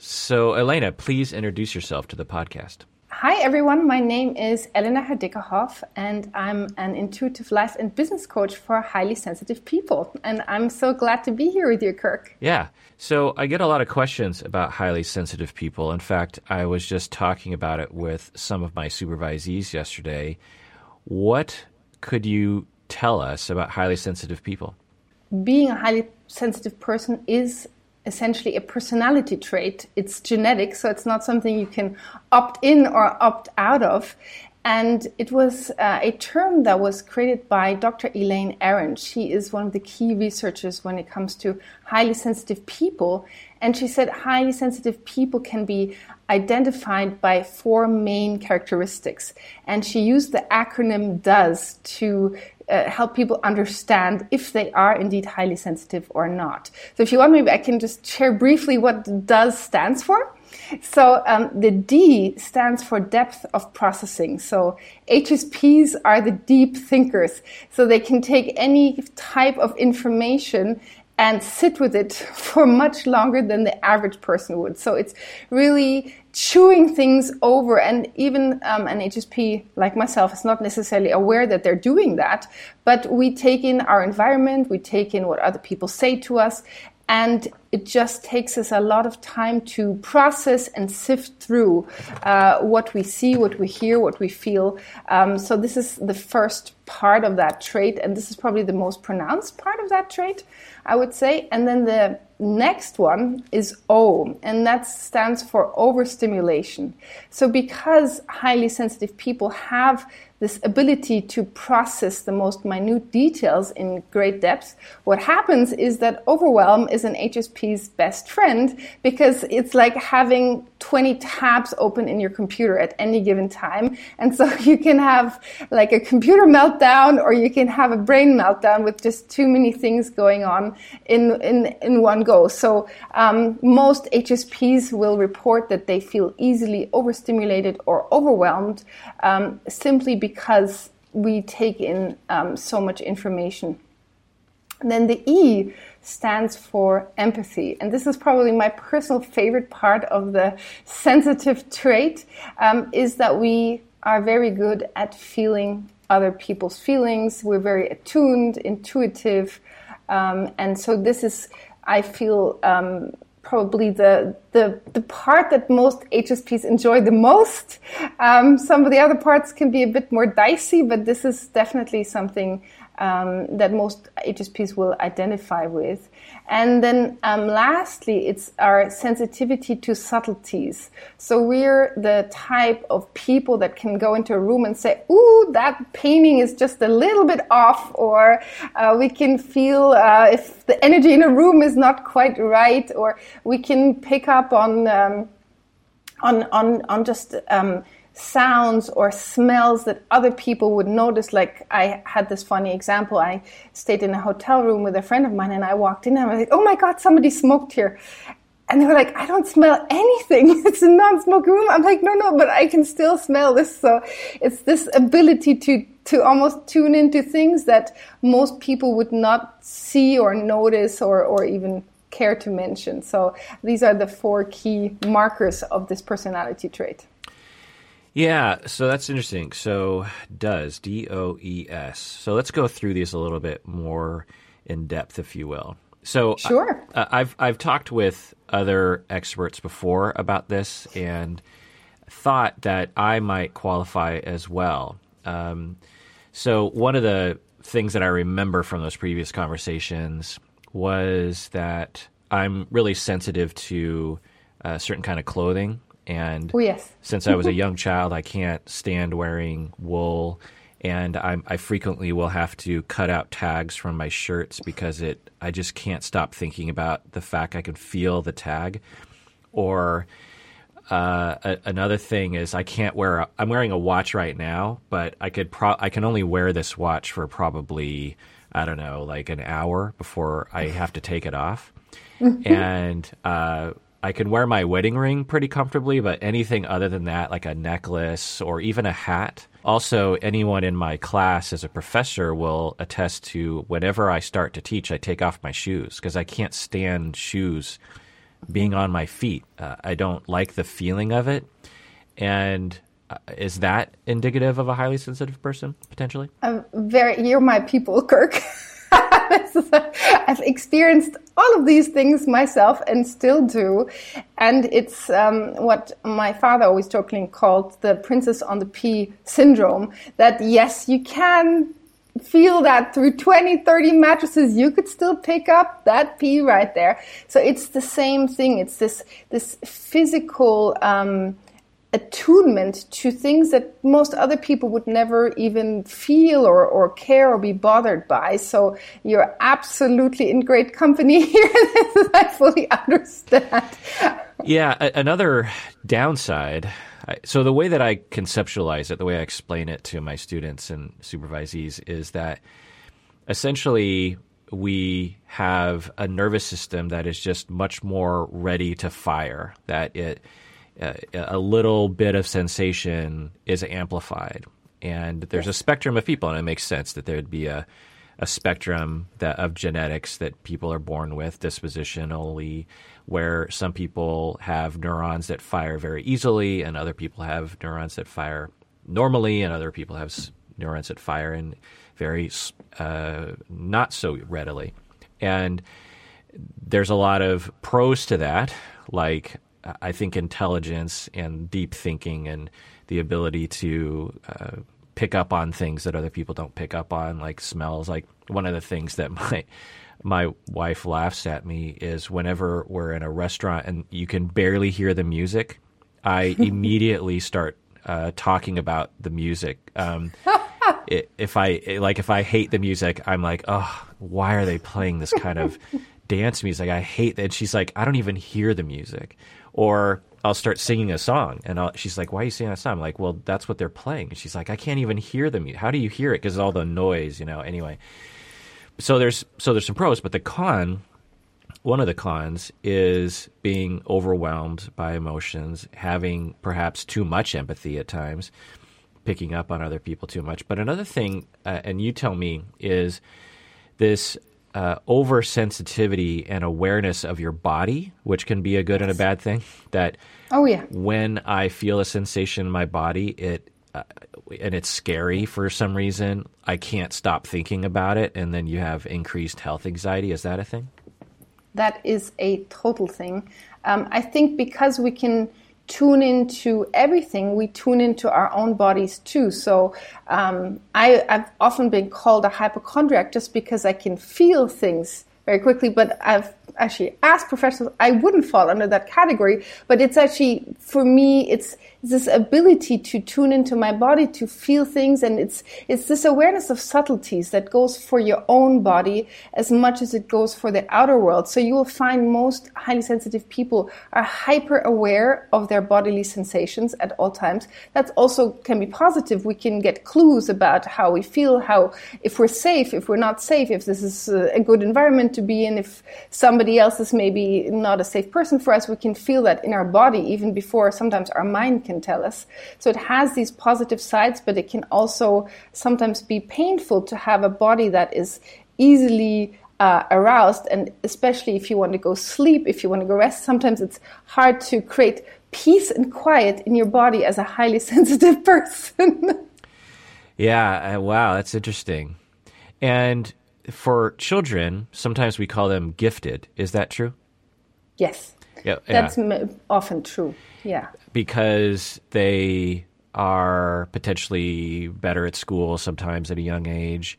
So, Elena, please introduce yourself to the podcast. Hi, everyone. My name is Elena Herdieckerhoff, and I'm an intuitive life and business coach for highly sensitive people. And I'm so glad to be here with you, Kirk. Yeah. So, I get a lot of questions about highly sensitive people. In fact, I was just talking about it with some of my supervisees yesterday. What could you tell us about highly sensitive people? Being a highly sensitive person is essentially a personality trait. It's genetic, so it's not something you can opt in or opt out of. And it was uh, a term that was created by Dr. Elaine Aron. She is one of the key researchers when it comes to highly sensitive people. And she said highly sensitive people can be identified by four main characteristics. And she used the acronym DOES to uh, help people understand if they are indeed highly sensitive or not. So if you want, maybe I can just share briefly what DOES stands for. So um, the D stands for depth of processing. So HSPs are the deep thinkers. So they can take any type of information and sit with it for much longer than the average person would. So it's really chewing things over. And even um, an HSP like myself is not necessarily aware that they're doing that. But we take in our environment, we take in what other people say to us, and it just takes us a lot of time to process and sift through uh, what we see, what we hear, what we feel. Um, so this is the first part of that trait, and this is probably the most pronounced part of that trait, I would say. And then the next one is O, and that stands for overstimulation. So because highly sensitive people have this ability to process the most minute details in great depth, what happens is that overwhelm is an Best friend because it's like having 20 tabs open in your computer at any given time. And so you can have like a computer meltdown or you can have a brain meltdown with just too many things going on in, in, in one go. So um, most HSPs will report that they feel easily overstimulated or overwhelmed um, simply because because we take in um, so much information. And then the E stands for empathy. And this is probably my personal favorite part of the sensitive trait um, is that we are very good at feeling other people's feelings. We're very attuned, intuitive. Um, and so this is, I feel, um, probably the, the, the part that most HSPs enjoy the most. Um, some of the other parts can be a bit more dicey, but this is definitely something um, that most HSPs will identify with. And then um, lastly, it's our sensitivity to subtleties. So we're the type of people that can go into a room and say, ooh, that painting is just a little bit off, or uh, we can feel uh, if the energy in a room is not quite right, or we can pick up on, um, on, on, on just, um, sounds or smells that other people would notice. Like I had this funny example. I stayed in a hotel room with a friend of mine and I walked in and I was like, oh my God, somebody smoked here. And they were like, I don't smell anything. It's a non-smoking room. I'm like, no, no, but I can still smell this. So it's this ability to, to almost tune into things that most people would not see or notice or, or even care to mention. So these are the four key markers of this personality trait. Yeah, so that's interesting. So does D O E S. So let's go through these a little bit more in depth, if you will. So sure, I, I've I've talked with other experts before about this and thought that I might qualify as well. Um, so one of the things that I remember from those previous conversations was that I'm really sensitive to a certain kind of clothing and oh, yes. since I was a young child, I can't stand wearing wool. And I'm, I frequently will have to cut out tags from my shirts because it. I just can't stop thinking about the fact I can feel the tag. Or uh, a, another thing is I can't wear. A, I'm wearing a watch right now, but I could. Pro, I can only wear this watch for probably I don't know, like an hour before I have to take it off. and uh, I can wear my wedding ring pretty comfortably, but anything other than that, like a necklace or even a hat. Also, anyone in my class as a professor will attest to whenever I start to teach, I take off my shoes because I can't stand shoes being on my feet. Uh, I don't like the feeling of it. And uh, is that indicative of a highly sensitive person potentially? Uh, very, you're my people, Kirk. I've experienced all of these things myself and still do. And it's um, what my father always jokingly called the princess on the pea syndrome that yes, you can feel that through 20, 30 mattresses, you could still pick up that pea right there. So it's the same thing. It's this, this physical, um, attunement to things that most other people would never even feel or, or care or be bothered by. So you're absolutely in great company here. I fully understand. Yeah, another downside. So the way that I conceptualize it, the way I explain it to my students and supervisees is that essentially we have a nervous system that is just much more ready to fire, that it a little bit of sensation is amplified. And there's yes. a spectrum of people, and it makes sense that there'd be a, a spectrum that, of genetics that people are born with dispositionally, where some people have neurons that fire very easily, and other people have neurons that fire normally, and other people have neurons that fire in very uh, not so readily. And there's a lot of pros to that, like I think intelligence and deep thinking and the ability to uh, pick up on things that other people don't pick up on, like smells. Like one of the things that my my wife laughs at me is whenever we're in a restaurant and you can barely hear the music, I immediately start uh, talking about the music. Um, it, if I like, if I hate the music, I'm like, oh, why are they playing this kind of dance music? I hate that. she's like, I don't even hear the music. Or I'll start singing a song, and I'll, she's like, "Why are you singing that song?" I'm like, "Well, that's what they're playing." And she's like, "I can't even hear them. How do you hear it? Because all the noise, you know." Anyway, so there's so there's some pros, but the con, one of the cons is being overwhelmed by emotions, having perhaps too much empathy at times, picking up on other people too much. But another thing, uh, and you tell me, is this uh, oversensitivity and awareness of your body, which can be a good yes. and a bad thing. That oh yeah, when I feel a sensation in my body, it uh, and it's scary for some reason, I can't stop thinking about it, and then you have increased health anxiety. Is that a thing? That is a total thing. Um, I think because we can tune into everything, we tune into our own bodies too. So um, I, I've often been called a hypochondriac just because I can feel things very quickly, but I've actually asked professionals, I wouldn't fall under that category, but it's actually, for me, it's this ability to tune into my body, to feel things, and it's it's this awareness of subtleties that goes for your own body as much as it goes for the outer world. So you will find most highly sensitive people are hyper aware of their bodily sensations at all times. That also can be positive. We can get clues about how we feel, how if we're safe, if we're not safe, if this is a good environment to be in, if somebody else is maybe not a safe person for us, we can feel that in our body even before sometimes our mind can tell us. So it has these positive sides, but it can also sometimes be painful to have a body that is easily uh, aroused, and especially if you want to go sleep, if you want to go rest, sometimes it's hard to create peace and quiet in your body as a highly sensitive person. yeah, uh, wow, that's interesting. And for children, sometimes we call them gifted. Is that true? Yes. Yeah, that's yeah. often true. Yeah. Because they are potentially better at school sometimes at a young age,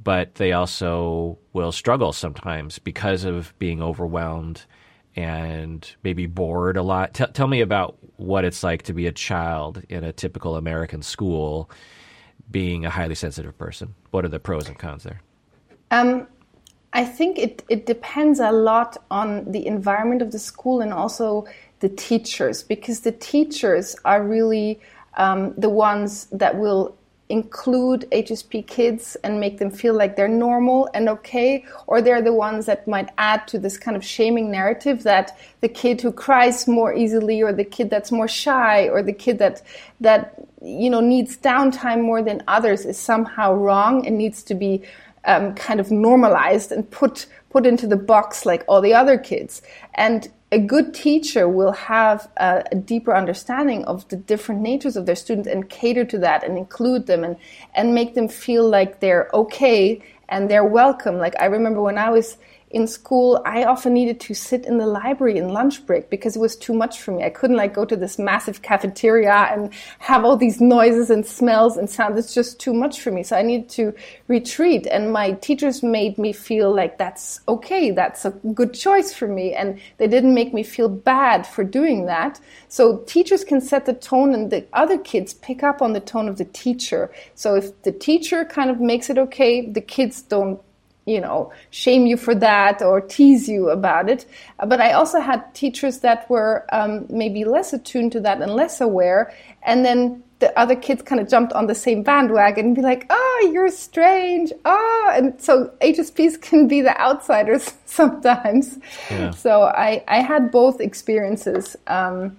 but they also will struggle sometimes because of being overwhelmed and maybe bored a lot. T- tell me about what it's like to be a child in a typical American school being a highly sensitive person. What are the pros and cons there? Um, I think it, it depends a lot on the environment of the school and also the teachers, because the teachers are really um, the ones that will include HSP kids and make them feel like they're normal and okay, or they're the ones that might add to this kind of shaming narrative that the kid who cries more easily, or the kid that's more shy, or the kid that that you know needs downtime more than others is somehow wrong and needs to be um, kind of normalized and put put into the box like all the other kids. And a good teacher will have a, a, deeper understanding of the different natures of their students and cater to that and include them and, and make them feel like they're okay and they're welcome. Like I remember when I was in school, I often needed to sit in the library in lunch break because it was too much for me. I couldn't like go to this massive cafeteria and have all these noises and smells and sounds. It's just too much for me. So I needed to retreat. And my teachers made me feel like that's okay. That's a good choice for me. And they didn't make me feel bad for doing that. So teachers can set the tone and the other kids pick up on the tone of the teacher. So if the teacher kind of makes it okay, the kids don't you know, shame you for that or tease you about it. But I also had teachers that were um, maybe less attuned to that and less aware. And then the other kids kind of jumped on the same bandwagon and be like, oh, you're strange. Oh, and so HSPs can be the outsiders sometimes. Yeah. So I, I had both experiences um,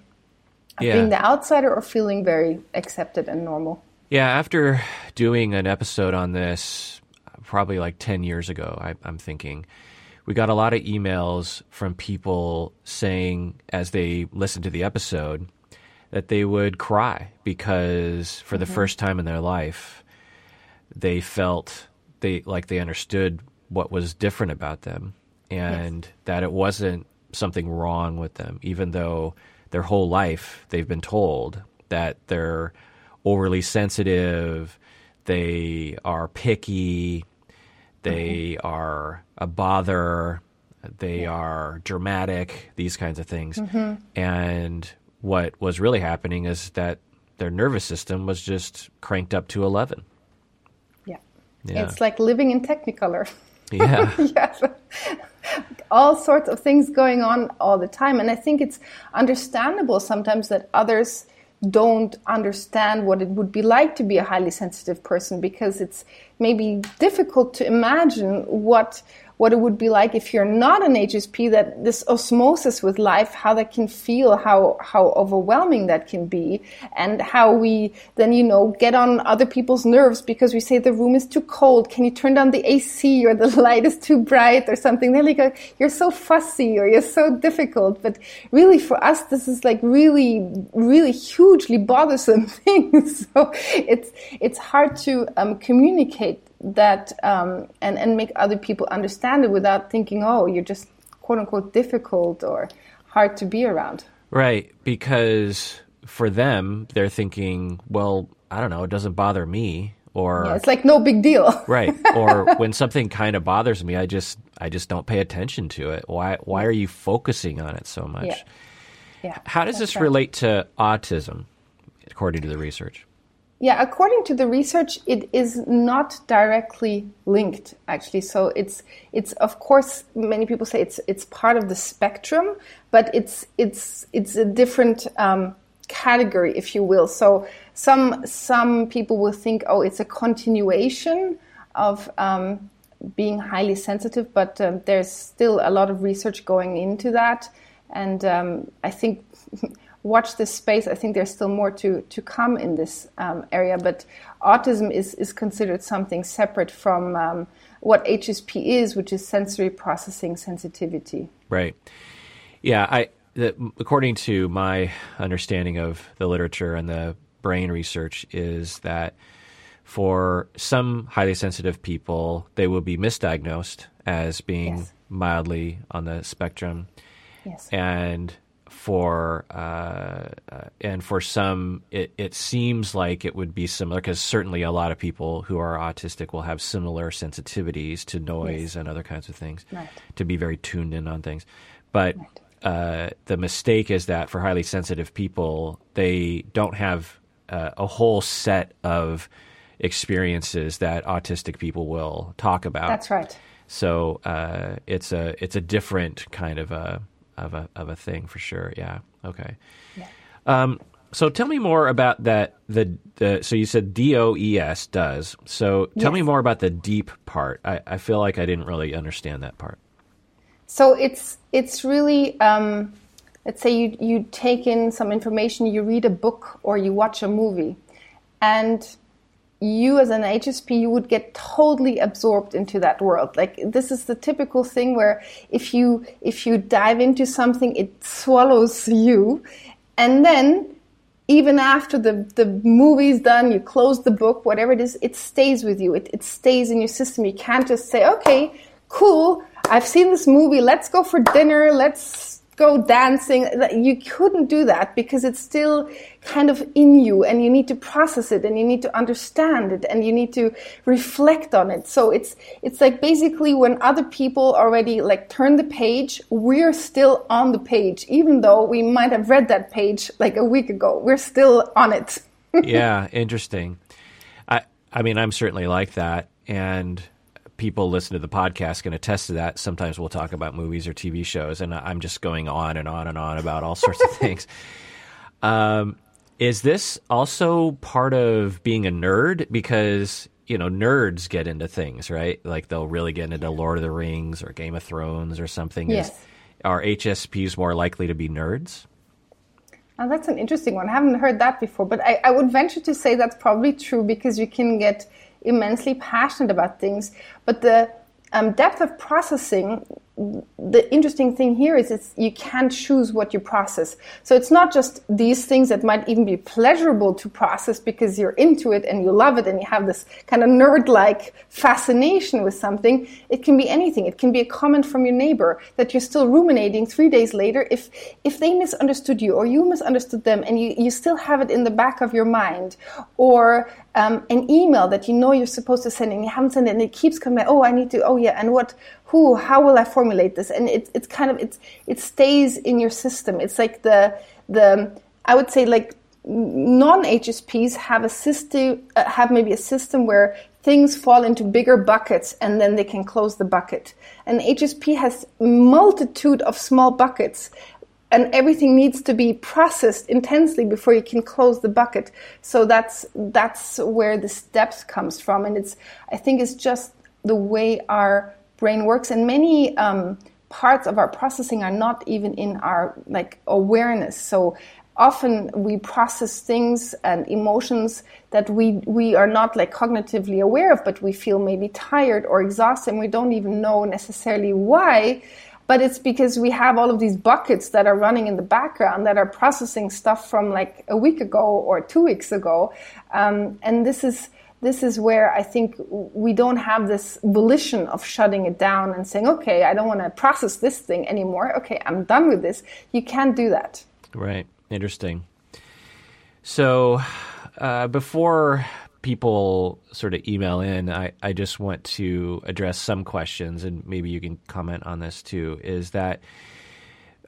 yeah. being the outsider or feeling very accepted and normal. Yeah, after doing an episode on this, probably like 10 years ago, I, I'm thinking. We got a lot of emails from people saying, as they listened to the episode, that they would cry because for mm-hmm. the first time in their life, they felt they like they understood what was different about them and yes. that it wasn't something wrong with them, even though their whole life they've been told that they're overly sensitive, they are picky, they mm-hmm. are a bother. They yeah. are dramatic. These kinds of things. Mm-hmm. And what was really happening is that their nervous system was just cranked up to eleven. Yeah, yeah. it's like living in Technicolor. Yeah, yeah. all sorts of things going on all the time, and I think it's understandable sometimes that others don't understand what it would be like to be a highly sensitive person because it's maybe difficult to imagine what what it would be like if you're not an HSP, that this osmosis with life, how that can feel, how, how overwhelming that can be, and how we then, you know, get on other people's nerves because we say the room is too cold. Can you turn down the AC or the light is too bright or something? They're like, you're so fussy or you're so difficult. But really for us, this is like really, really hugely bothersome things. so it's, it's hard to um, communicate that um, and and make other people understand it without thinking, oh, you're just quote unquote difficult or hard to be around. Right, because for them, they're thinking, well, I don't know, it doesn't bother me, or yeah, it's like no big deal. right, or when something kind of bothers me, I just I just don't pay attention to it. Why why are you focusing on it so much? Yeah. yeah How does this right. relate to autism, according to the research? Yeah, according to the research, it is not directly linked actually. So it's it's of course many people say it's it's part of the spectrum, but it's it's it's a different um, category, if you will. So some some people will think, oh, it's a continuation of um, being highly sensitive, but um, there's still a lot of research going into that, and um, I think watch this space. I think there's still more to, to come in this um, area, but autism is, is considered something separate from um, what HSP is, which is sensory processing sensitivity. Right. Yeah, I the, according to my understanding of the literature and the brain research is that for some highly sensitive people, they will be misdiagnosed as being yes. mildly on the spectrum. Yes. And for uh, uh, and for some it, it seems like it would be similar because certainly a lot of people who are autistic will have similar sensitivities to noise yes. and other kinds of things right. to be very tuned in on things but right. uh, the mistake is that for highly sensitive people they don't have uh, a whole set of experiences that autistic people will talk about that's right so uh, it's a it's a different kind of a of a of a thing for sure. Yeah. Okay. Yeah. Um, so tell me more about that. The, the so you said D O E S does. So tell yes. me more about the deep part. I, I feel like I didn't really understand that part. So it's it's really um, let's say you you take in some information, you read a book or you watch a movie, and you as an HSP, you would get totally absorbed into that world. Like this is the typical thing where if you if you dive into something, it swallows you, and then even after the the movie's done, you close the book, whatever it is, it stays with you. It it stays in your system. You can't just say, okay, cool, I've seen this movie. Let's go for dinner. Let's go dancing. You couldn't do that because it's still kind of in you and you need to process it and you need to understand it and you need to reflect on it. So it's, it's like basically when other people already like turn the page, we're still on the page, even though we might have read that page like a week ago. We're still on it. yeah, interesting. I, I mean, I'm certainly like that. And, people listen to the podcast can attest to that. Sometimes we'll talk about movies or TV shows, and I'm just going on and on and on about all sorts of things. Um, is this also part of being a nerd? Because you know, nerds get into things, right? Like they'll really get into Lord of the Rings or Game of Thrones or something. Yes. Is, are HSPs more likely to be nerds? Oh, that's an interesting one. I haven't heard that before, but I, I would venture to say that's probably true because you can get immensely passionate about things. But the um, depth of processing the interesting thing here is it's you can't choose what you process. So it's not just these things that might even be pleasurable to process because you're into it and you love it and you have this kind of nerd-like fascination with something. It can be anything. It can be a comment from your neighbor that you're still ruminating three days later. If if they misunderstood you or you misunderstood them and you, you still have it in the back of your mind, or um, an email that you know you're supposed to send and you haven't sent it and it keeps coming, oh I need to, oh yeah, and what who, how will I formulate this? And it's it's kind of it's it stays in your system. It's like the the I would say like non HSPs have a system uh, have maybe a system where things fall into bigger buckets and then they can close the bucket. And HSP has multitude of small buckets and everything needs to be processed intensely before you can close the bucket. So that's that's where this depth comes from, and it's I think it's just the way our brain works and many um, parts of our processing are not even in our like awareness. So often we process things and emotions that we we are not like cognitively aware of but we feel maybe tired or exhausted and we don't even know necessarily why. But it's because we have all of these buckets that are running in the background that are processing stuff from like a week ago or two weeks ago. Um, and this is this is where I think we don't have this volition of shutting it down and saying, okay, I don't want to process this thing anymore. Okay, I'm done with this. You can't do that. Right. Interesting. So uh, before people sort of email in, I, I just want to address some questions, and maybe you can comment on this too. Is that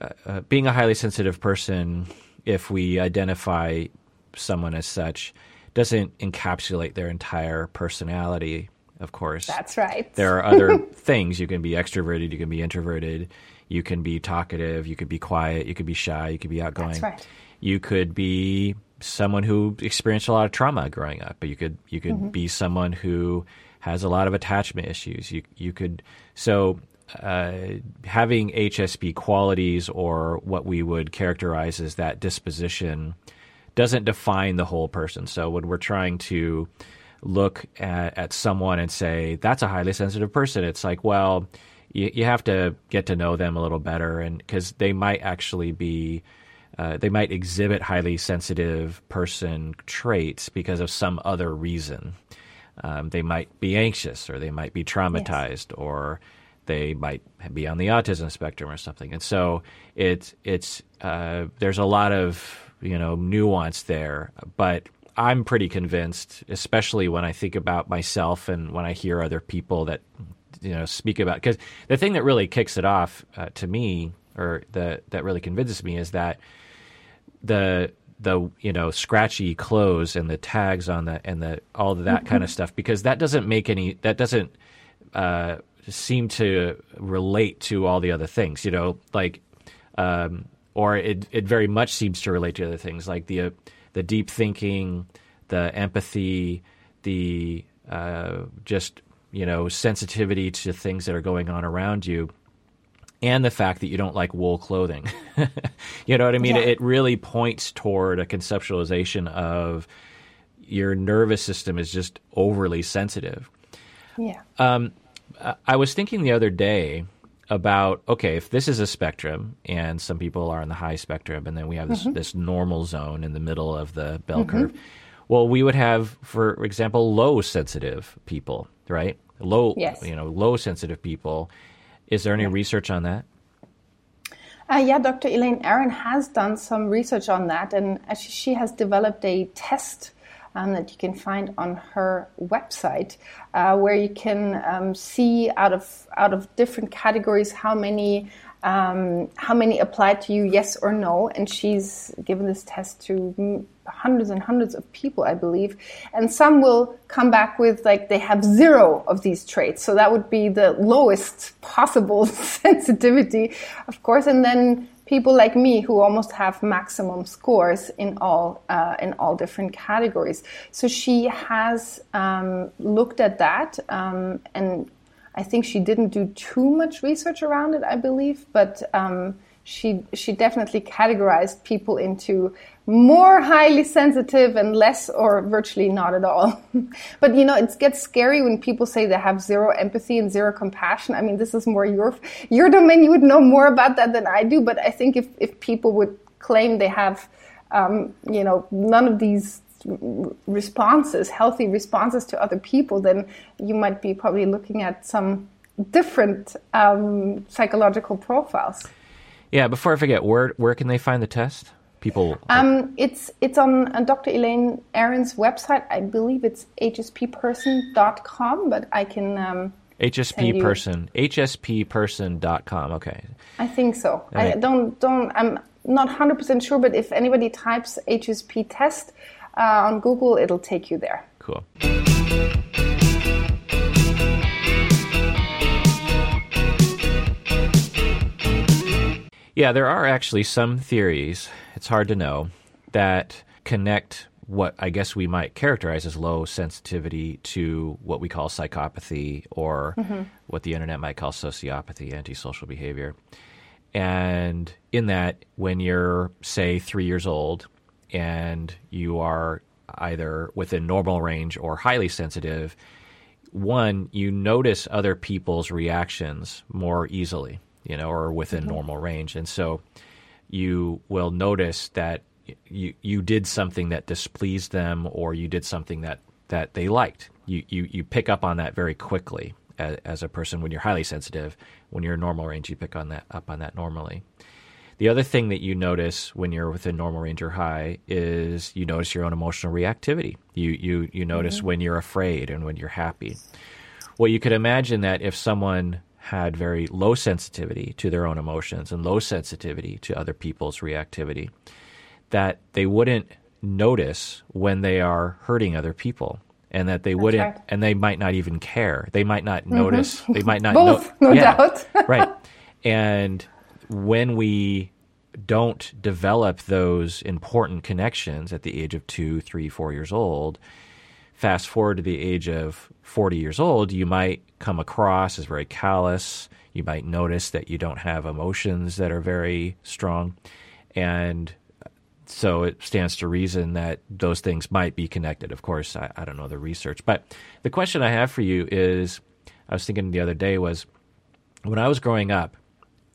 uh, uh, being a highly sensitive person, if we identify someone as such, doesn't encapsulate their entire personality, of course. That's right. There are other things. You can be extroverted, you can be introverted, you can be talkative, you could be quiet, you could be shy, you could be outgoing. That's right. You could be someone who experienced a lot of trauma growing up, but you could you could mm-hmm. be someone who has a lot of attachment issues. You you could so uh, having HSP qualities or what we would characterize as that disposition doesn't define the whole person. So when we're trying to look at, at someone and say that's a highly sensitive person, it's like, well, you, you have to get to know them a little better, and because they might actually be. Uh, they might exhibit highly sensitive person traits because of some other reason. Um, they might be anxious, or they might be traumatized, yes. or they might be on the autism spectrum or something. And so it's it's uh, there's a lot of you know nuance there, but I'm pretty convinced, especially when I think about myself and when I hear other people that you know speak about. Because the thing that really kicks it off uh, to me, or the that really convinces me, is that the the you know scratchy clothes and the tags on the and the all of that mm-hmm. kind of stuff because that doesn't make any that doesn't uh, seem to relate to all the other things. You know, like um, or it it very much seems to relate to other things like the uh, the deep thinking, the empathy, the uh, just you know sensitivity to things that are going on around you, and the fact that you don't like wool clothing. you know what I mean? Yeah. It really points toward a conceptualization of your nervous system is just overly sensitive. Yeah. Um, I was thinking the other day about okay, if this is a spectrum and some people are on the high spectrum, and then we have this, mm-hmm. this normal zone in the middle of the bell mm-hmm. curve. Well, we would have, for example, low sensitive people, right? Low, yes. you know, low sensitive people. Is there any yeah. research on that? Uh, yeah, Dr. Elaine Aron has done some research on that, and actually she has developed a test um, that you can find on her website, uh, where you can um, see out of out of different categories how many um, how many apply to you, yes or no. And she's given this test to hundreds and hundreds of people, I believe. And some will come back with like they have zero of these traits. So that would be the lowest possible sensitivity, of course. And then people like me who almost have maximum scores in all uh, in all different categories. So she has um, looked at that, um, and I think she didn't do too much research around it. I believe, but um, she she definitely categorized people into more highly sensitive and less or virtually not at all. but you know, it gets scary when people say they have zero empathy and zero compassion. I mean, this is more your your domain. You would know more about that than I do. But I think if if people would claim they have, um, you know, none of these responses, healthy responses to other people, then you might be probably looking at some different um, psychological profiles. Yeah, before I forget, where where can they find the test? People. Um, it's it's on uh, Dr. Elaine Aron's website. I believe it's hspperson.com, but I can. Um, HSP person, hspperson.com. Okay. I think so. I don't don't. I'm not hundred percent sure, but if anybody types HSP test uh, on Google, it'll take you there. Cool. Yeah, there are actually some theories, it's hard to know, that connect what I guess we might characterize as low sensitivity to what we call psychopathy or mm-hmm. what the internet might call sociopathy, antisocial behavior. And in that, when you're, say, three years old and you are either within normal range or highly sensitive, one, you notice other people's reactions more easily you know, or within mm-hmm. normal range. And so you will notice that you you did something that displeased them or you did something that, that they liked. You, you, you pick up on that very quickly as, as a person when you're highly sensitive. When you're in normal range, you pick on that up on that normally. The other thing that you notice when you're within normal range or high is you notice your own emotional reactivity. You you you notice mm-hmm. when you're afraid and when you're happy. Well, you could imagine that if someone had very low sensitivity to their own emotions and low sensitivity to other people's reactivity, that they wouldn't notice when they are hurting other people and that they That's wouldn't right. and they might not even care they might not mm-hmm. notice they might not Both, no, no yeah, doubt right and when we don't develop those important connections at the age of two three four years old fast forward to the age of 40 years old, you might come across as very callous. You might notice that you don't have emotions that are very strong. And so it stands to reason that those things might be connected. Of course, I, I, don't know the research. But the question I have for you is I was thinking the other day was when I was growing up,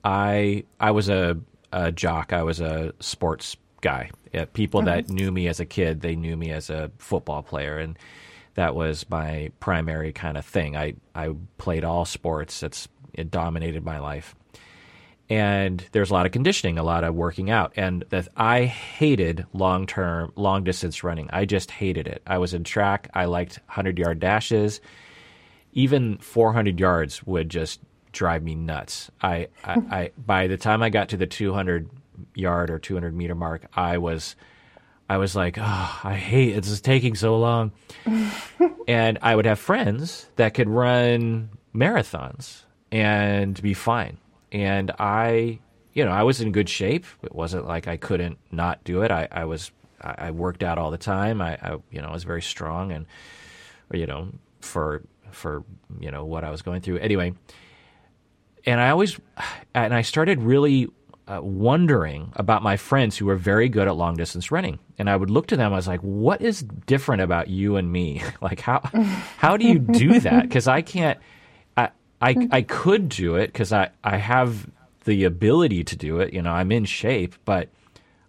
I I was a, a jock, I was a sports guy. Uh, people mm-hmm. that knew me as a kid, they knew me as a football player, and that was my primary kind of thing. I I played all sports. It's it dominated my life, and there's a lot of conditioning, a lot of working out, and that I hated long term, long distance running. I just hated it. I was in track. I liked hundred yard dashes. Even 400 yards would just drive me nuts. I, I, I by the time I got to the 200 yard or 200 meter mark, I was I was like, oh, I hate it's taking so long. and I would have friends that could run marathons and be fine. And I, you know, I was in good shape. It wasn't like I couldn't not do it. I, I was, I worked out all the time. I, I, you know, I was very strong and, you know, for, for, you know, what I was going through. Anyway, and I always, and I started really uh, wondering about my friends who were very good at long distance running, and I would look to them. I was like, "What is different about you and me? like how how do you do that? Because I can't. I I I could do it because I I have the ability to do it. You know, I'm in shape, but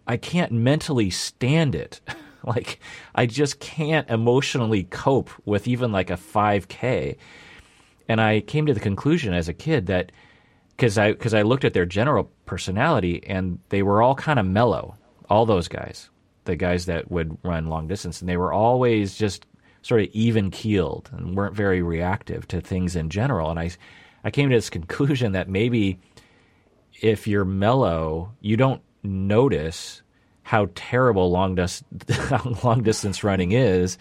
I can't mentally stand it. like I just can't emotionally cope with even like a 5K. And I came to the conclusion as a kid that because I because I looked at their general personality and they were all kind of mellow, all those guys, the guys that would run long distance, and they were always just sort of even keeled and weren't very reactive to things in general. And I I came to this conclusion that maybe if you're mellow, you don't notice how terrible long, dis- long distance running is.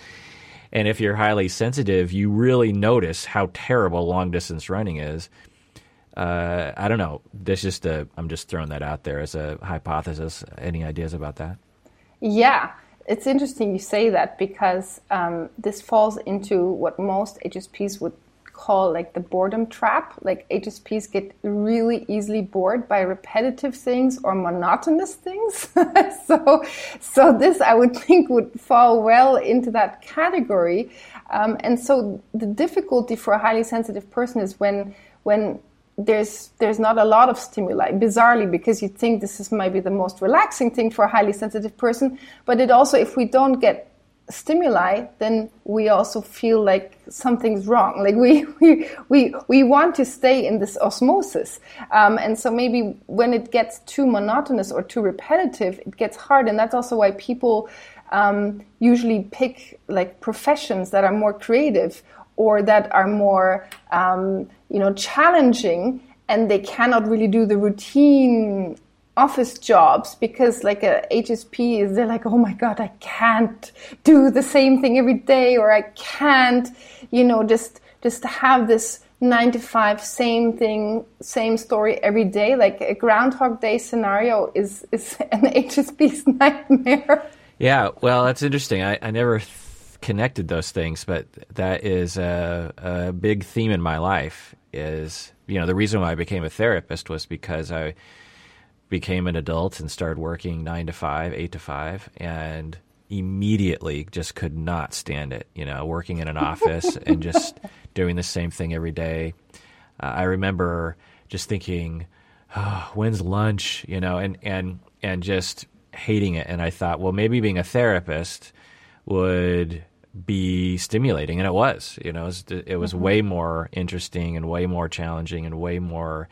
And if you're highly sensitive, you really notice how terrible long distance running is. Uh, I don't know. That's just a, I'm just throwing that out there as a hypothesis. Any ideas about that? Yeah, it's interesting you say that because um, this falls into what most HSPs would call like the boredom trap. Like HSPs get really easily bored by repetitive things or monotonous things. so, so this I would think would fall well into that category. Um, and so the difficulty for a highly sensitive person is when when there's there's not a lot of stimuli bizarrely because you think this is maybe the most relaxing thing for a highly sensitive person but it also if we don't get stimuli, then we also feel like something's wrong. Like we we we, we want to stay in this osmosis, um, and so maybe when it gets too monotonous or too repetitive, it gets hard, and that's also why people um, usually pick like professions that are more creative or that are more um, you know challenging, and they cannot really do the routine office jobs because like a HSP is they're like oh my god I can't do the same thing every day or I can't you know just just have this 9 to 5 same thing same story every day. Like a groundhog day scenario is is an HSP's nightmare. Yeah well that's interesting. I, I never th- connected those things but that is a, a big theme in my life is you know the reason why I became a therapist was because I became an adult and started working nine to five, eight to five, and immediately just could not stand it. You know, working in an office and just doing the same thing every day. Uh, I remember just thinking, oh, "When's lunch?" You know, and and and just hating it. And I thought, well, maybe being a therapist would be stimulating, and it was. You know, it was, it was mm-hmm. way more interesting and way more challenging and way more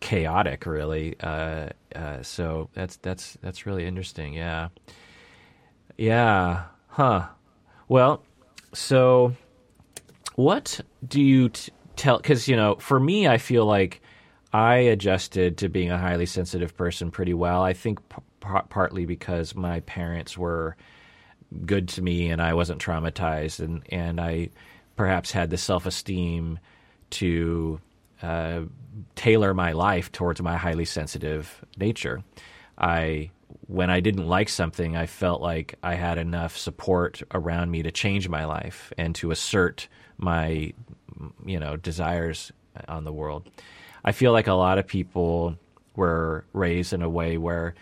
chaotic, really. Uh, uh, so that's that's that's really interesting. Yeah, yeah, huh. Well, so what do you t- tell? Because you know, for me, I feel like I adjusted to being a highly sensitive person pretty well. I think p- partly because my parents were good to me and I wasn't traumatized, and and I perhaps had the self esteem to uh, tailor my life towards my highly sensitive nature. I when I didn't like something, I felt like I had enough support around me to change my life and to assert my you know desires on the world. I feel like a lot of people were raised in a way where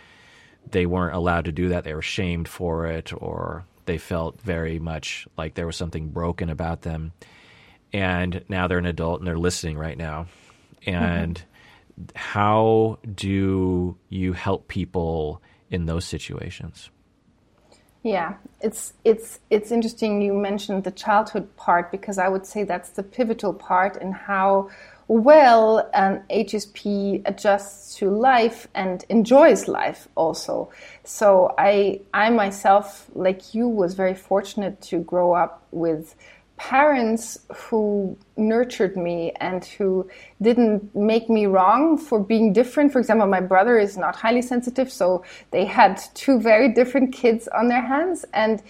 they weren't allowed to do that. They were shamed for it or they felt very much like there was something broken about them. And now they're an adult and they're listening right now and mm-hmm. how do you help people in those situations? Yeah, it's it's it's interesting you mentioned the childhood part because I would say that's the pivotal part in how well an HSP adjusts to life and enjoys life also. So I I myself like you was very fortunate to grow up with parents who nurtured me and who didn't make me wrong for being different. For example, my brother is not highly sensitive, so they had two very different kids on their hands and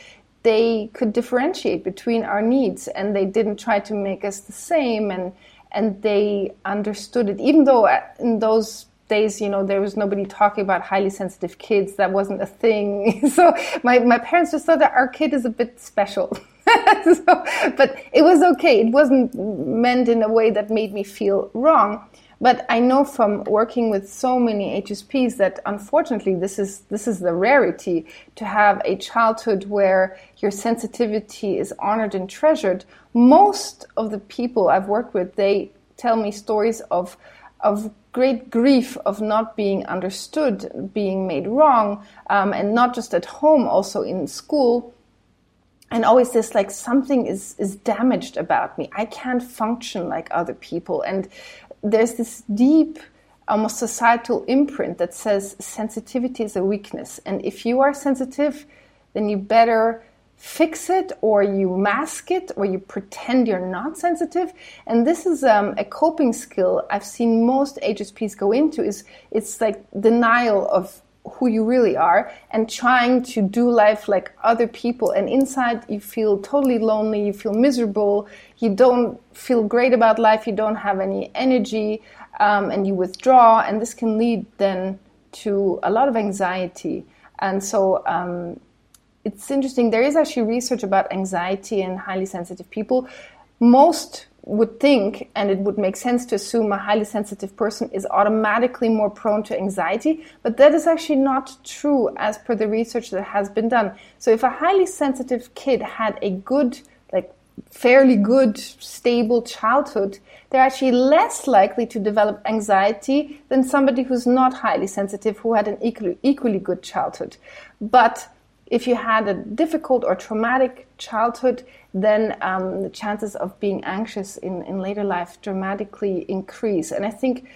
they could differentiate between our needs and they didn't try to make us the same and and they understood it even though uh, in those days, you know, there was nobody talking about highly sensitive kids. That wasn't a thing. so my, my parents just thought that our kid is a bit special. so, but it was okay. It wasn't meant in a way that made me feel wrong. But I know from working with so many HSPs that unfortunately this is this is the rarity to have a childhood where your sensitivity is honored and treasured. Most of the people I've worked with, they tell me stories of of great grief of not being understood, being made wrong, um, and not just at home, also in school. And always this like something is is damaged about me. I can't function like other people, and there's this deep almost societal imprint that says sensitivity is a weakness. And if you are sensitive, then you better fix it or you mask it or you pretend you're not sensitive. And this is um, a coping skill I've seen most HSPs go into is it's like denial of who you really are and trying to do life like other people. And inside you feel totally lonely, you feel miserable, you don't feel great about life, you don't have any energy, um, and you withdraw. And this can lead then to a lot of anxiety. And so um, it's interesting. There is actually research about anxiety in highly sensitive people. Most would think, and it would make sense to assume a highly sensitive person is automatically more prone to anxiety, but that is actually not true as per the research that has been done. So if a highly sensitive kid had a good, like fairly good, stable childhood, they're actually less likely to develop anxiety than somebody who's not highly sensitive who had an equally, equally good childhood. But if you had a difficult or traumatic childhood, then um, the chances of being anxious in, in later life dramatically increase. And I think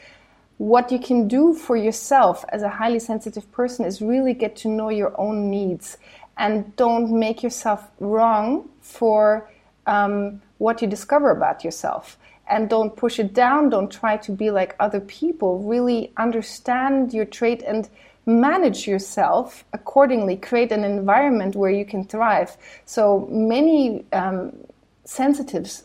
what you can do for yourself as a highly sensitive person is really get to know your own needs and don't make yourself wrong for um, what you discover about yourself. And don't push it down, don't try to be like other people. Really understand your trait and manage yourself accordingly, create an environment where you can thrive. So many um, sensitives,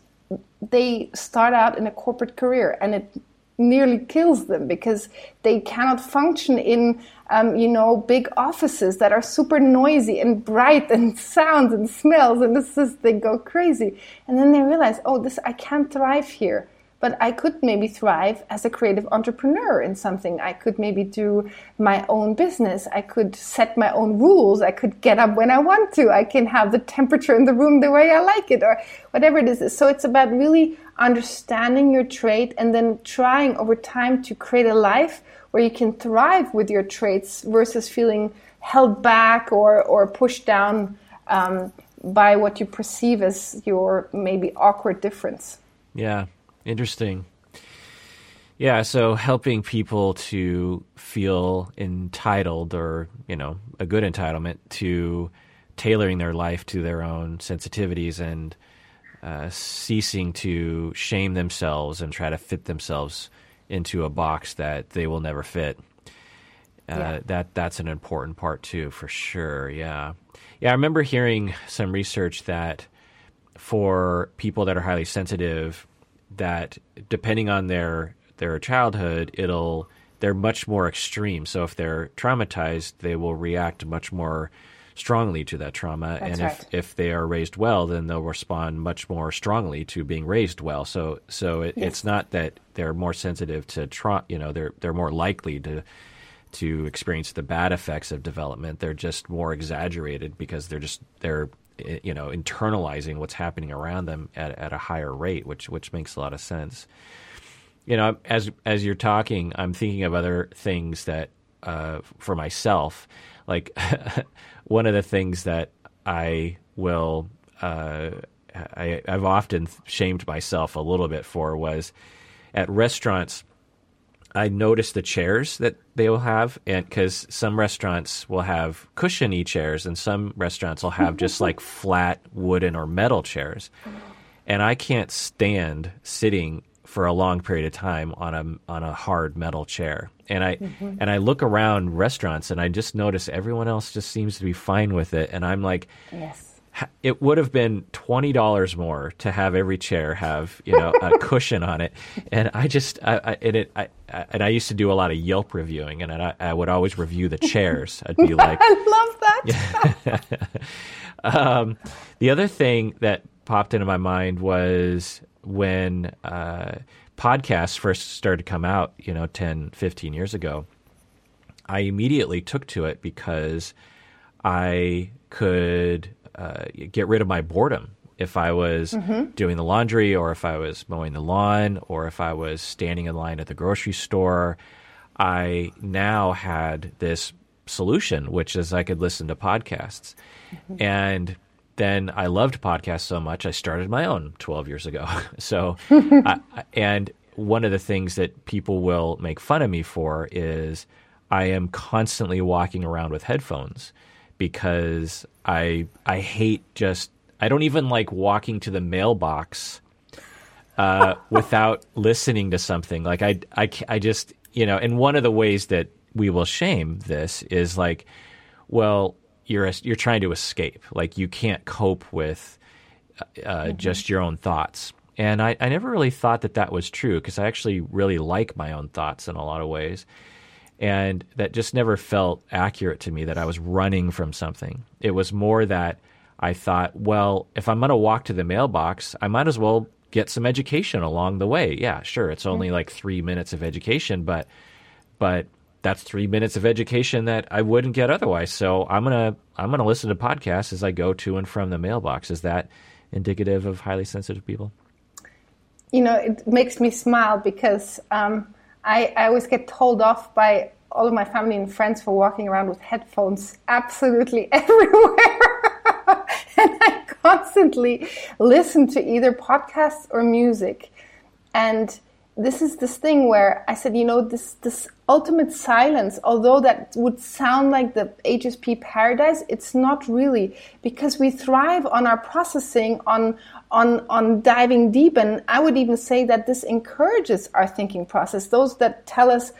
they start out in a corporate career and it nearly kills them because they cannot function in um, you know big offices that are super noisy and bright and sounds and smells and this is they go crazy and then they realize oh this i can't thrive here but I could maybe thrive as a creative entrepreneur in something. I could maybe do my own business. I could set my own rules. I could get up when I want to. I can have the temperature in the room the way I like it or whatever it is. So it's about really understanding your trait and then trying over time to create a life where you can thrive with your traits versus feeling held back or, or pushed down um, by what you perceive as your maybe awkward difference. Yeah, Interesting. Yeah, so helping people to feel entitled or, you know, a good entitlement to tailoring their life to their own sensitivities and uh, ceasing to shame themselves and try to fit themselves into a box that they will never fit. Uh, yeah. That that's an important part too, for sure. Yeah, yeah. I remember hearing some research that for people that are highly sensitive, that depending on their their childhood, it'll they're much more extreme. So if they're traumatized, they will react much more strongly to that trauma. That's and right. if, if they are raised well, then they'll respond much more strongly to being raised well. So so it, yes. it's not that they're more sensitive to trauma. You know, they're they're more likely to to experience the bad effects of development. They're just more exaggerated because they're just they're you know internalizing what's happening around them at, at a higher rate, which which makes a lot of sense. You know, as as you're talking, I'm thinking of other things that uh, for myself, like one of the things that I will uh, I, I've often shamed myself a little bit for was at restaurants I noticed the chairs that they will have, and because some restaurants will have cushiony chairs, and some restaurants will have just like flat wooden or metal chairs, and I can't stand sitting for a long period of time on a on a hard metal chair. And I mm-hmm. and I look around restaurants, and I just notice everyone else just seems to be fine with it, and I'm like, yes it would have been twenty dollars more to have every chair have you know a cushion on it, and I just I, I and it I, I, and I used to do a lot of Yelp reviewing, and I, I would always review the chairs. I'd be like, I love that. um, the other thing that popped into my mind was when uh, podcasts first started to come out, you know, 10, 15 years ago, I immediately took to it because I could uh, get rid of my boredom if I was mm-hmm. doing the laundry or if I was mowing the lawn or if I was standing in line at the grocery store. I now had this solution, which is I could listen to podcasts. Mm-hmm. And then I loved podcasts so much, I started my own 12 years ago. so, I, and one of the things that people will make fun of me for is I am constantly walking around with headphones because I I hate just I don't even like walking to the mailbox uh, without listening to something. Like I, I I just you know, and one of the ways that we will shame this is like, well, you're you're trying to escape. Like you can't cope with uh, mm-hmm. just your own thoughts. And I, I never really thought that that was true because I actually really like my own thoughts in a lot of ways. And that just never felt accurate to me that I was running from something. It was more that I thought, well, if I'm going to walk to the mailbox, I might as well get some education along the way. Yeah, sure, it's only like three minutes of education, but but that's three minutes of education that I wouldn't get otherwise. So I'm gonna I'm gonna listen to podcasts as I go to and from the mailbox. Is that indicative of highly sensitive people? You know, it makes me smile because um, I, I always get told off by all of my family and friends for walking around with headphones absolutely everywhere. and I constantly listen to either podcasts or music. And this is this thing where I said, you know, this this ultimate silence, although that would sound like the HSP paradise, it's not really because we thrive on our processing, on on on diving deep, and I would even say that this encourages our thinking process. Those that tell us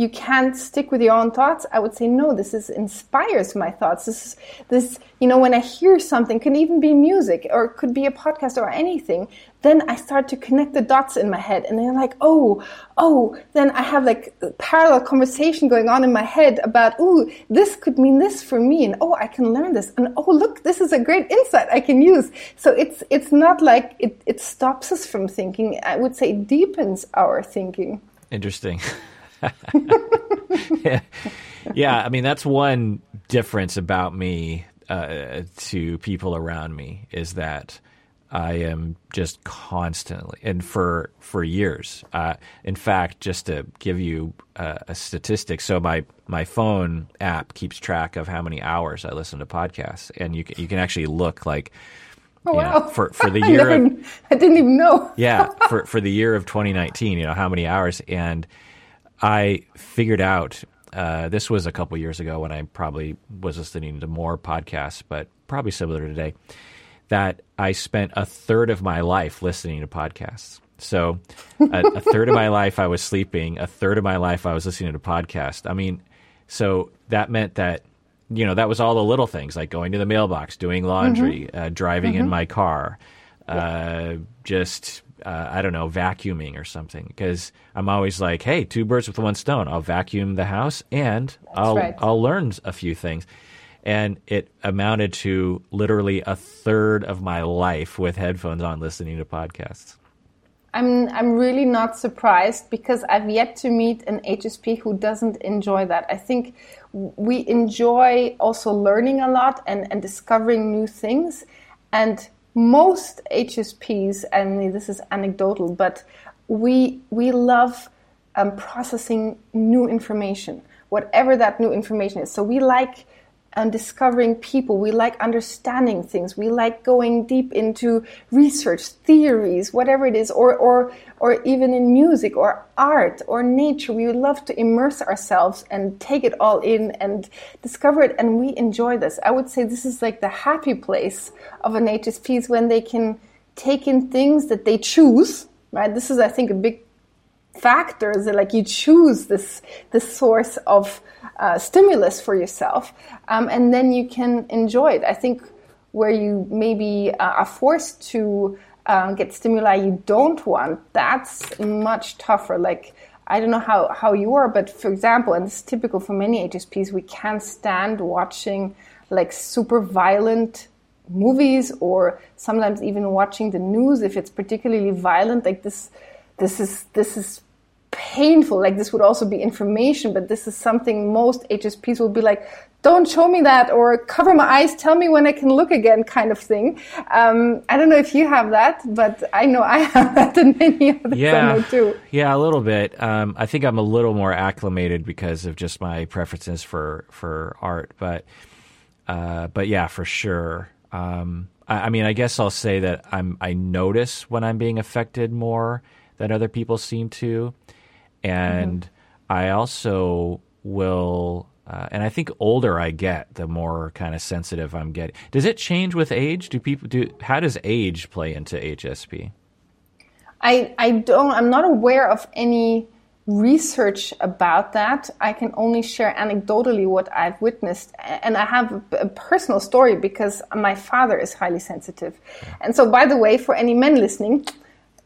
you can't stick with your own thoughts i would say no this is inspires my thoughts this is this you know when i hear something can even be music or it could be a podcast or anything then i start to connect the dots in my head and they're like oh oh then i have like parallel conversation going on in my head about oh this could mean this for me and oh i can learn this and oh look this is a great insight i can use. So it's it's not like it, it stops us from thinking. I would say it deepens our thinking. Interesting. Yeah. I mean that's one difference about me uh, to people around me is that I am just constantly and for for years. Uh, in fact, just to give you uh, a statistic, so my my phone app keeps track of how many hours I listen to podcasts, and you can, you can actually look like. Oh, wow. Know, for for the year, I, never, of, I didn't even know. yeah, for for the year of 2019, you know how many hours, and I figured out uh, this was a couple years ago when I probably was listening to more podcasts, but probably similar today, that I spent a third of my life listening to podcasts. So a, a, third of my life I was sleeping, a third of my life I was listening to podcasts. I mean, so that meant that you know that was all the little things like going to the mailbox, doing laundry, mm-hmm. uh, driving mm-hmm. in my car, uh, yeah. just uh, I don't know, vacuuming or something. Because I'm always like, hey, two birds with one stone. I'll vacuum the house and That's I'll right. I'll learn a few things. And it amounted to literally a third of my life with headphones on, listening to podcasts. I'm I'm really not surprised because I've yet to meet an HSP who doesn't enjoy that. I think we enjoy also learning a lot and, and discovering new things. And most HSPs, and this is anecdotal, but we we love um, processing new information, whatever that new information is. So we like and discovering people. We like understanding things. We like going deep into research, theories, whatever it is, or, or, or even in music or art or nature. We love to immerse ourselves and take it all in and discover it. And we enjoy this. I would say this is like the happy place of an HSP when they can take in things that they choose, right? This is, I think, a big factor that like you choose this, this source of, uh, stimulus for yourself, um, and then you can enjoy it. I think where you maybe uh, are forced to uh, get stimuli you don't want, that's much tougher. Like I don't know how, how you are, but for example, and this is typical for many HSPs, we can't stand watching like super violent movies or sometimes even watching the news if it's particularly violent. Like this this is this is painful. Like this would also be information, but this is something most HSPs will be like, don't show me that or cover my eyes, tell me when I can look again, kind of thing. Um, I don't know if you have that, but I know I have that and many others yeah, I know too. Yeah, a little bit. Um, I think I'm a little more acclimated because of just my preferences for, for art, but, uh, but yeah, for sure. Um, I, I mean, I guess I'll say that I'm, I notice when I'm being affected more than other people seem to. And mm-hmm. I also will uh, and I think older I get, the more kind of sensitive I'm getting. Does it change with age? Do people do? How does age play into HSP? I I don't. I'm not aware of any research about that. I can only share anecdotally what I've witnessed, and I have a personal story because my father is highly sensitive. And so, by the way, for any men listening,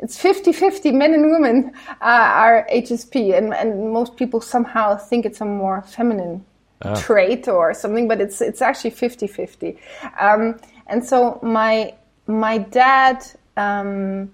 it's 50-50 men and women uh, are hsp and, and most people somehow think it's a more feminine oh. trait or something, but it's it's actually 50-50. Um, and so my my dad, um,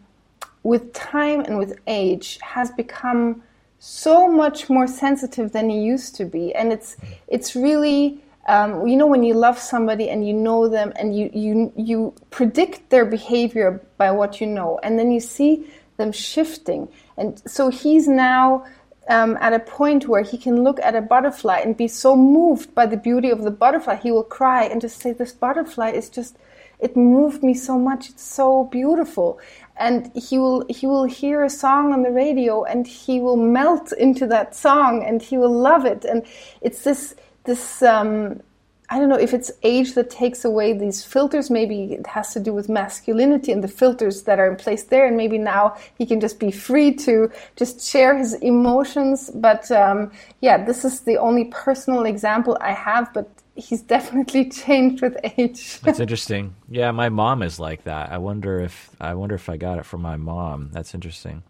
with time and with age, has become so much more sensitive than he used to be, and it's it's really. Um, you know when you love somebody and you know them and you, you you predict their behavior by what you know and then you see them shifting and so he's now um, at a point where he can look at a butterfly and be so moved by the beauty of the butterfly, he will cry and just say, This butterfly is just, it moved me so much. It's so beautiful. And he will, he will hear a song on the radio and he will melt into that song and he will love it. And it's this, this, um, I don't know if it's age that takes away these filters. Maybe it has to do with masculinity and the filters that are in place there. And maybe now he can just be free to just share his emotions. But um, yeah, this is the only personal example I have. But he's definitely changed with age. That's interesting. Yeah, my mom is like that. I wonder if I wonder if I got it from my mom. That's interesting.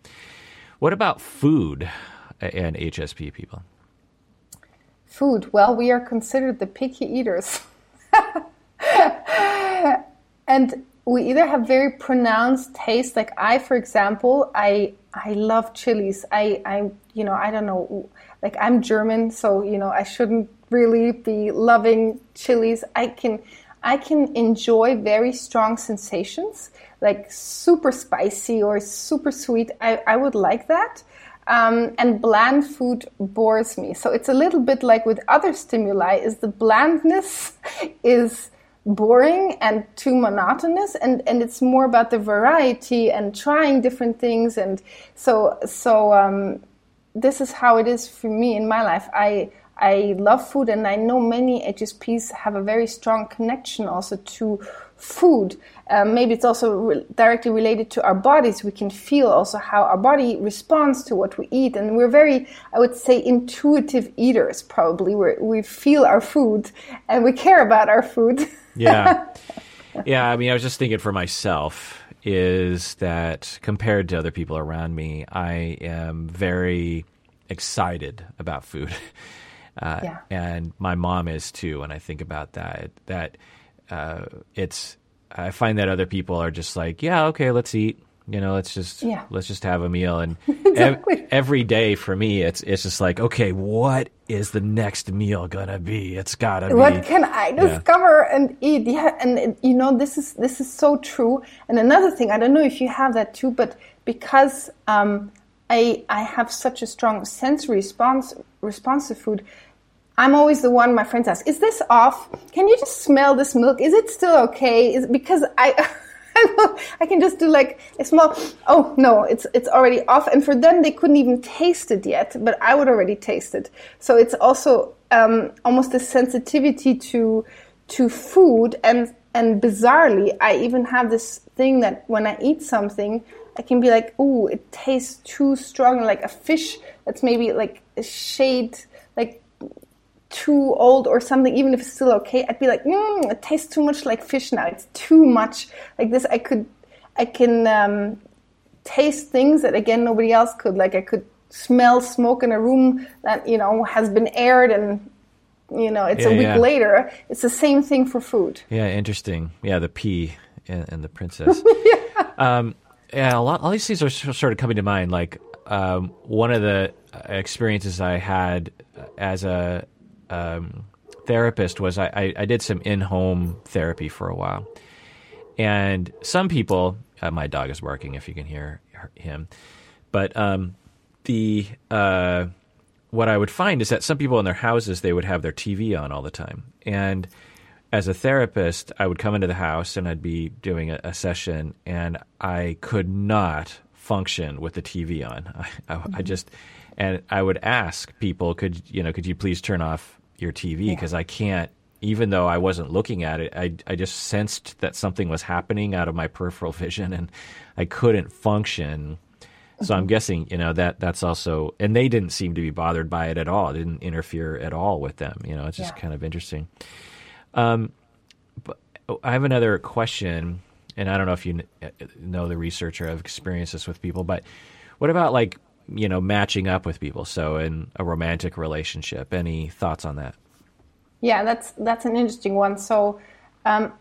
What about food and HSP people? Food. Well, we are considered the picky eaters. and we either have very pronounced taste like I for example, I I love chilies. I I you know, I don't know like I'm German, so you know, I shouldn't really be loving chilies. I can I can enjoy very strong sensations, like super spicy or super sweet. I, I would like that. Um, and bland food bores me. So it's a little bit like with other stimuli, is the blandness is boring and too monotonous and, and it's more about the variety and trying different things and so so um, this is how it is for me in my life. I I love food, and I know many HSPs have a very strong connection also to food. Um, maybe it's also re- directly related to our bodies. We can feel also how our body responds to what we eat, and we're very, I would say, intuitive eaters. Probably we we feel our food and we care about our food. yeah, yeah. I mean, I was just thinking for myself is that compared to other people around me, I am very excited about food. Uh, yeah. And my mom is too. And I think about that, that uh, it's, I find that other people are just like, yeah, okay, let's eat. You know, let's just yeah. let's just have a meal, and exactly. ev- every day for me, it's it's just like, okay, what is the next meal gonna be? It's gotta be. What can I discover yeah. and eat? Yeah, and you know, this is this is so true. And another thing, I don't know if you have that too, but because um, I I have such a strong sensory response response to food, I'm always the one my friends ask, is this off? Can you just smell this milk? Is it still okay? Is because I I can just do like a small oh no, it's it's already off and for them they couldn't even taste it yet, but I would already taste it. So it's also um, almost a sensitivity to to food and and bizarrely I even have this thing that when I eat something I can be like, "Ooh, it tastes too strong like a fish that's maybe like a shade too old or something, even if it's still okay, I'd be like, mm, it tastes too much like fish now. It's too much like this. I could, I can um, taste things that again nobody else could. Like I could smell smoke in a room that you know has been aired and you know it's yeah, a week yeah. later. It's the same thing for food. Yeah, interesting. Yeah, the pea and, and the princess. yeah. Um, yeah, a lot. All these things are sort of coming to mind. Like um, one of the experiences I had as a um, therapist was I, I, I, did some in-home therapy for a while, and some people. Uh, my dog is barking. If you can hear him, but um, the uh, what I would find is that some people in their houses they would have their TV on all the time, and as a therapist, I would come into the house and I'd be doing a, a session, and I could not function with the TV on. I, I, mm-hmm. I, just and I would ask people, could you know, could you please turn off your TV because yeah. I can't. Even though I wasn't looking at it, I I just sensed that something was happening out of my peripheral vision, and I couldn't function. So I'm mm-hmm. guessing, you know, that that's also, and they didn't seem to be bothered by it at all. It didn't interfere at all with them. You know, it's just yeah. kind of interesting. Um, but I have another question, and I don't know if you know the research or have experienced this with people, but what about like you know matching up with people? So in a romantic relationship, any thoughts on that? Yeah, that's that's an interesting one. So um,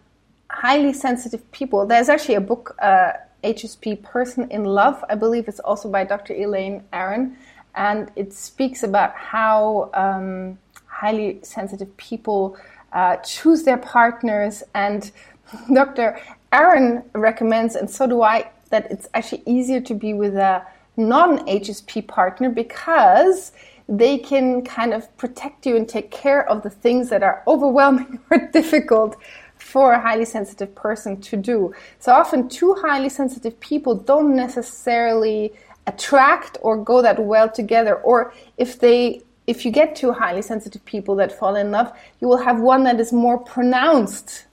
highly sensitive people. There's actually a book, uh, HSP Person in Love. I believe it's also by Dr. Elaine Aron and it speaks about how um, highly sensitive people uh, choose their partners. And Dr. Aron recommends, and so do I, that it's actually easier to be with a non HSP partner because they can kind of protect you and take care of the things that are overwhelming or difficult for a highly sensitive person to do. So often, two highly sensitive people don't necessarily attract or go that well together, or if they if you get two highly sensitive people that fall in love, you will have one that is more pronounced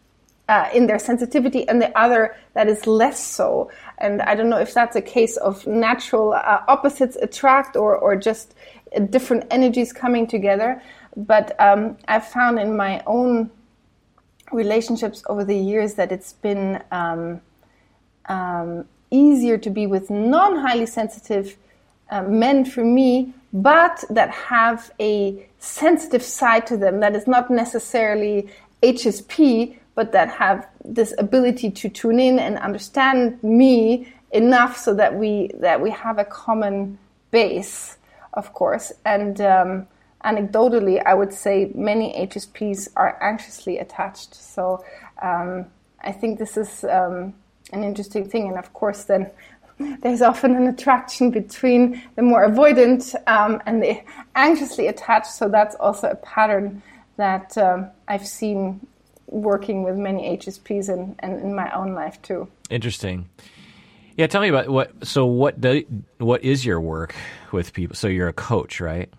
uh, in their sensitivity and the other that is less so. And I don't know if that's a case of natural uh, opposites attract or, or just different energies coming together. But um, I've found in my own relationships over the years that it's been um, um, easier to be with non highly sensitive uh, men for me but that have a sensitive side to them that is not necessarily HSP, but that have this ability to tune in and understand me enough so that we that we have a common base, of course. And um, anecdotally, I would say many HSPs are anxiously attached. So um, I think this is um, an interesting thing. And of course, then there's often an attraction between the more avoidant um, and the anxiously attached. So that's also a pattern that um, I've seen working with many HSPs and, and in my own life too. Interesting. Yeah, tell me about what. So, what do, what is your work with people? So, you're a coach, right?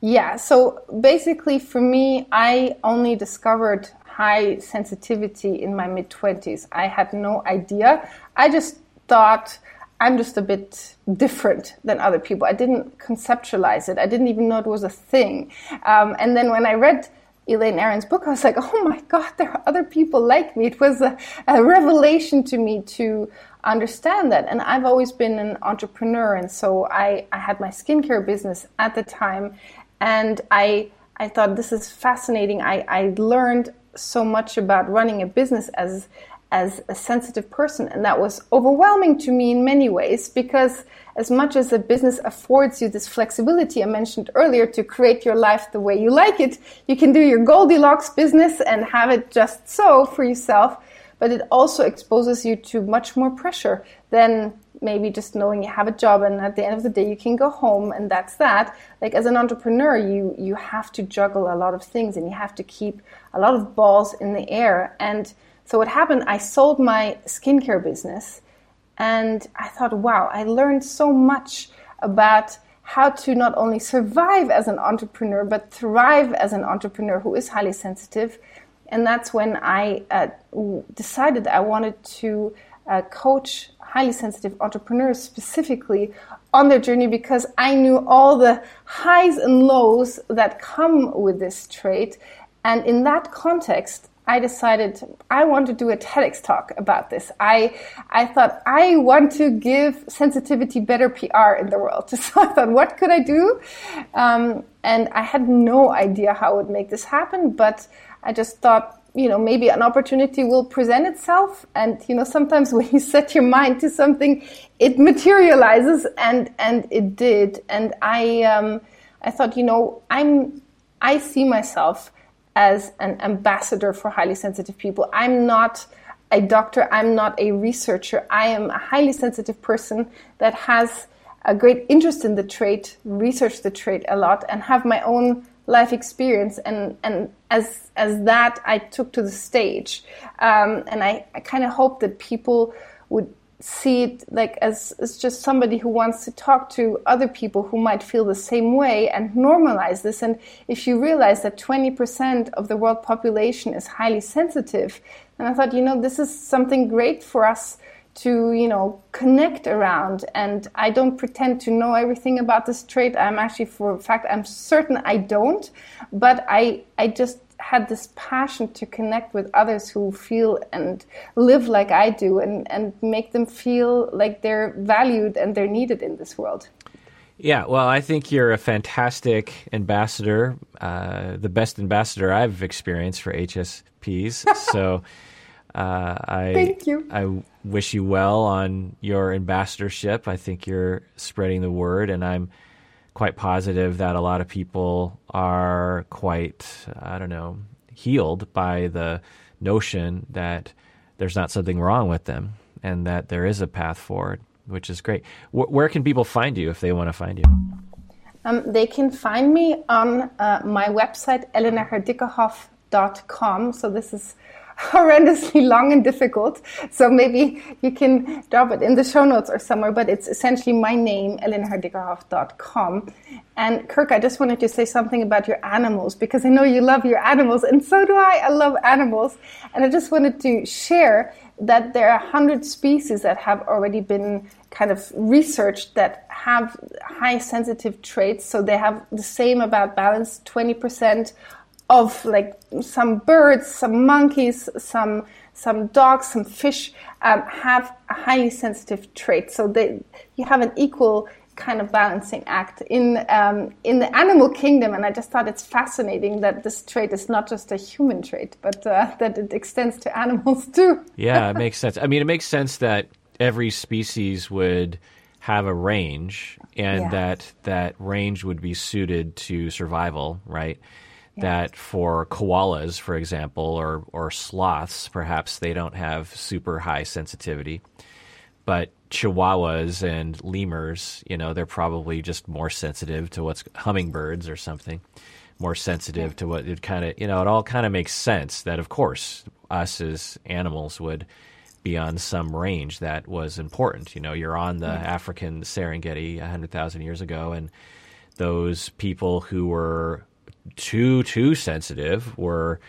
Yeah. So, basically, for me, I only discovered high sensitivity in my mid twenties. I had no idea. I just thought I'm just a bit different than other people. I didn't conceptualize it. I didn't even know it was a thing. Um, and then when I read Elaine Aron's book, I was like, oh my God, there are other people like me. It was a, a revelation to me to understand that. And I've always been an entrepreneur. And so I, I had my skincare business at the time. And I, I thought this is fascinating. I, I learned so much about running a business as as a sensitive person. And that was overwhelming to me in many ways because, as much as a business affords you this flexibility I mentioned earlier to create your life the way you like it, you can do your Goldilocks business and have it just so for yourself. But it also exposes you to much more pressure than maybe just knowing you have a job and at the end of the day you can go home and that's that like as an entrepreneur you you have to juggle a lot of things and you have to keep a lot of balls in the air and so what happened, I sold my skincare business and I thought, wow, I learned so much about how to not only survive as an entrepreneur, but thrive as an entrepreneur who is highly sensitive. And that's when I uh, decided I wanted to uh, coach highly sensitive entrepreneurs specifically on their journey because I knew all the highs and lows that come with this trait. And in that context, I decided I want to do a TEDx talk about this. I I thought I want to give sensitivity better PR in the world. So I thought, what could I do? Um, and I had no idea how I would make this happen, but I just thought you know maybe an opportunity will present itself and you know sometimes when you set your mind to something it materializes and and it did and i um, i thought you know i'm i see myself as an ambassador for highly sensitive people. I'm not a doctor. I'm not a researcher. I am a highly sensitive person that has a great interest in the trait research the trait a lot and have my own life experience. And and as as that I took to the stage. Um, and I, I kind of hope that people would see it like as, as just somebody who wants to talk to other people who might feel the same way and normalize this. And if you realize that 20% of the world population is highly sensitive and I thought you know this is something great for us to you know connect around. And i don't pretend to know everything about this trait. I'm actually for fact i'm certain i don't. But i i just had this passion to connect with others who feel and live like i do and and make them feel like they're valued and they're needed in this world yeah, well, I think you're a fantastic ambassador, uh, the best ambassador I've experienced for HSPs. so uh, I thank you. I wish you well on your ambassadorship. I think you're spreading the word, and I'm quite positive that a lot of people are quite, I don't know, healed by the notion that there's not something wrong with them and that there is a path forward, which is great. W- where can people find you if they want to find you? Um, they can find me on uh, my website, elenaherdieckerhoff.com. So this is horrendously long and difficult. So maybe you can drop it in the show notes or somewhere, but it's essentially my name, elenaherdieckerhoff.com. And Kirk, I just wanted to say something about your animals because I know you love your animals and so do I. I love animals. And I just wanted to share that there are 100 species that have already been kind of researched that have high sensitive traits. So they have the same about balance, 20% of like some birds, some monkeys, some some dogs, some fish um, have a highly sensitive trait. So they you have an equal kind of balancing act in um, in the animal kingdom. And I just thought it's fascinating that this trait is not just a human trait, but uh, that it extends to animals too. yeah, it makes sense. I mean, it makes sense that every species would have a range, and yes. that that range would be suited to survival, right? That for koalas, for example, or, or sloths, perhaps they don't have super high sensitivity. But chihuahuas and lemurs, you know, they're probably just more sensitive to what's hummingbirds or something, more sensitive yeah. to what it kind of, you know, it all kind of makes sense that, of course, us as animals would be on some range that was important. You know, you're on the yeah. African Serengeti 100,000 years ago, and those people who were too too sensitive were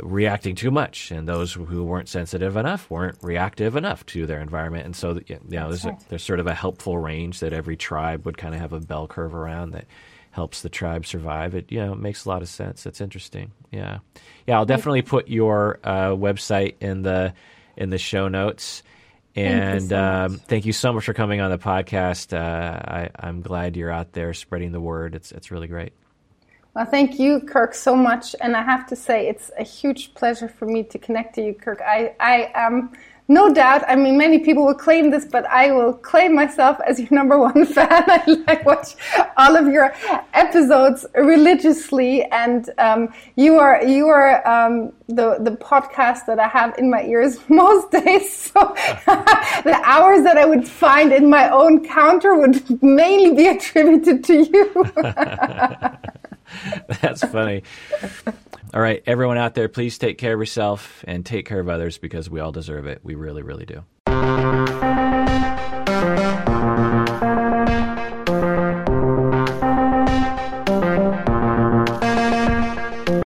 reacting too much, and those who weren't sensitive enough weren't reactive enough to their environment. And so, you know, there's, right. a, there's sort of a helpful range that every tribe would kind of have a bell curve around that helps the tribe survive. It you know it makes a lot of sense. It's interesting. Yeah, yeah. I'll definitely put your uh, website in the in the show notes. And thank you, so um, thank you so much for coming on the podcast. Uh, I, I'm glad you're out there spreading the word. It's it's really great. Well, thank you, Kirk, so much. And I have to say, it's a huge pleasure for me to connect to you, Kirk. I, I am no doubt. I mean, many people will claim this, but I will claim myself as your number one fan. I like watch all of your episodes religiously, and um, you are you are um, the the podcast that I have in my ears most days. So the hours that I would find in my own counter would mainly be attributed to you. That's funny. All right, everyone out there, please take care of yourself and take care of others because we all deserve it. We really, really do.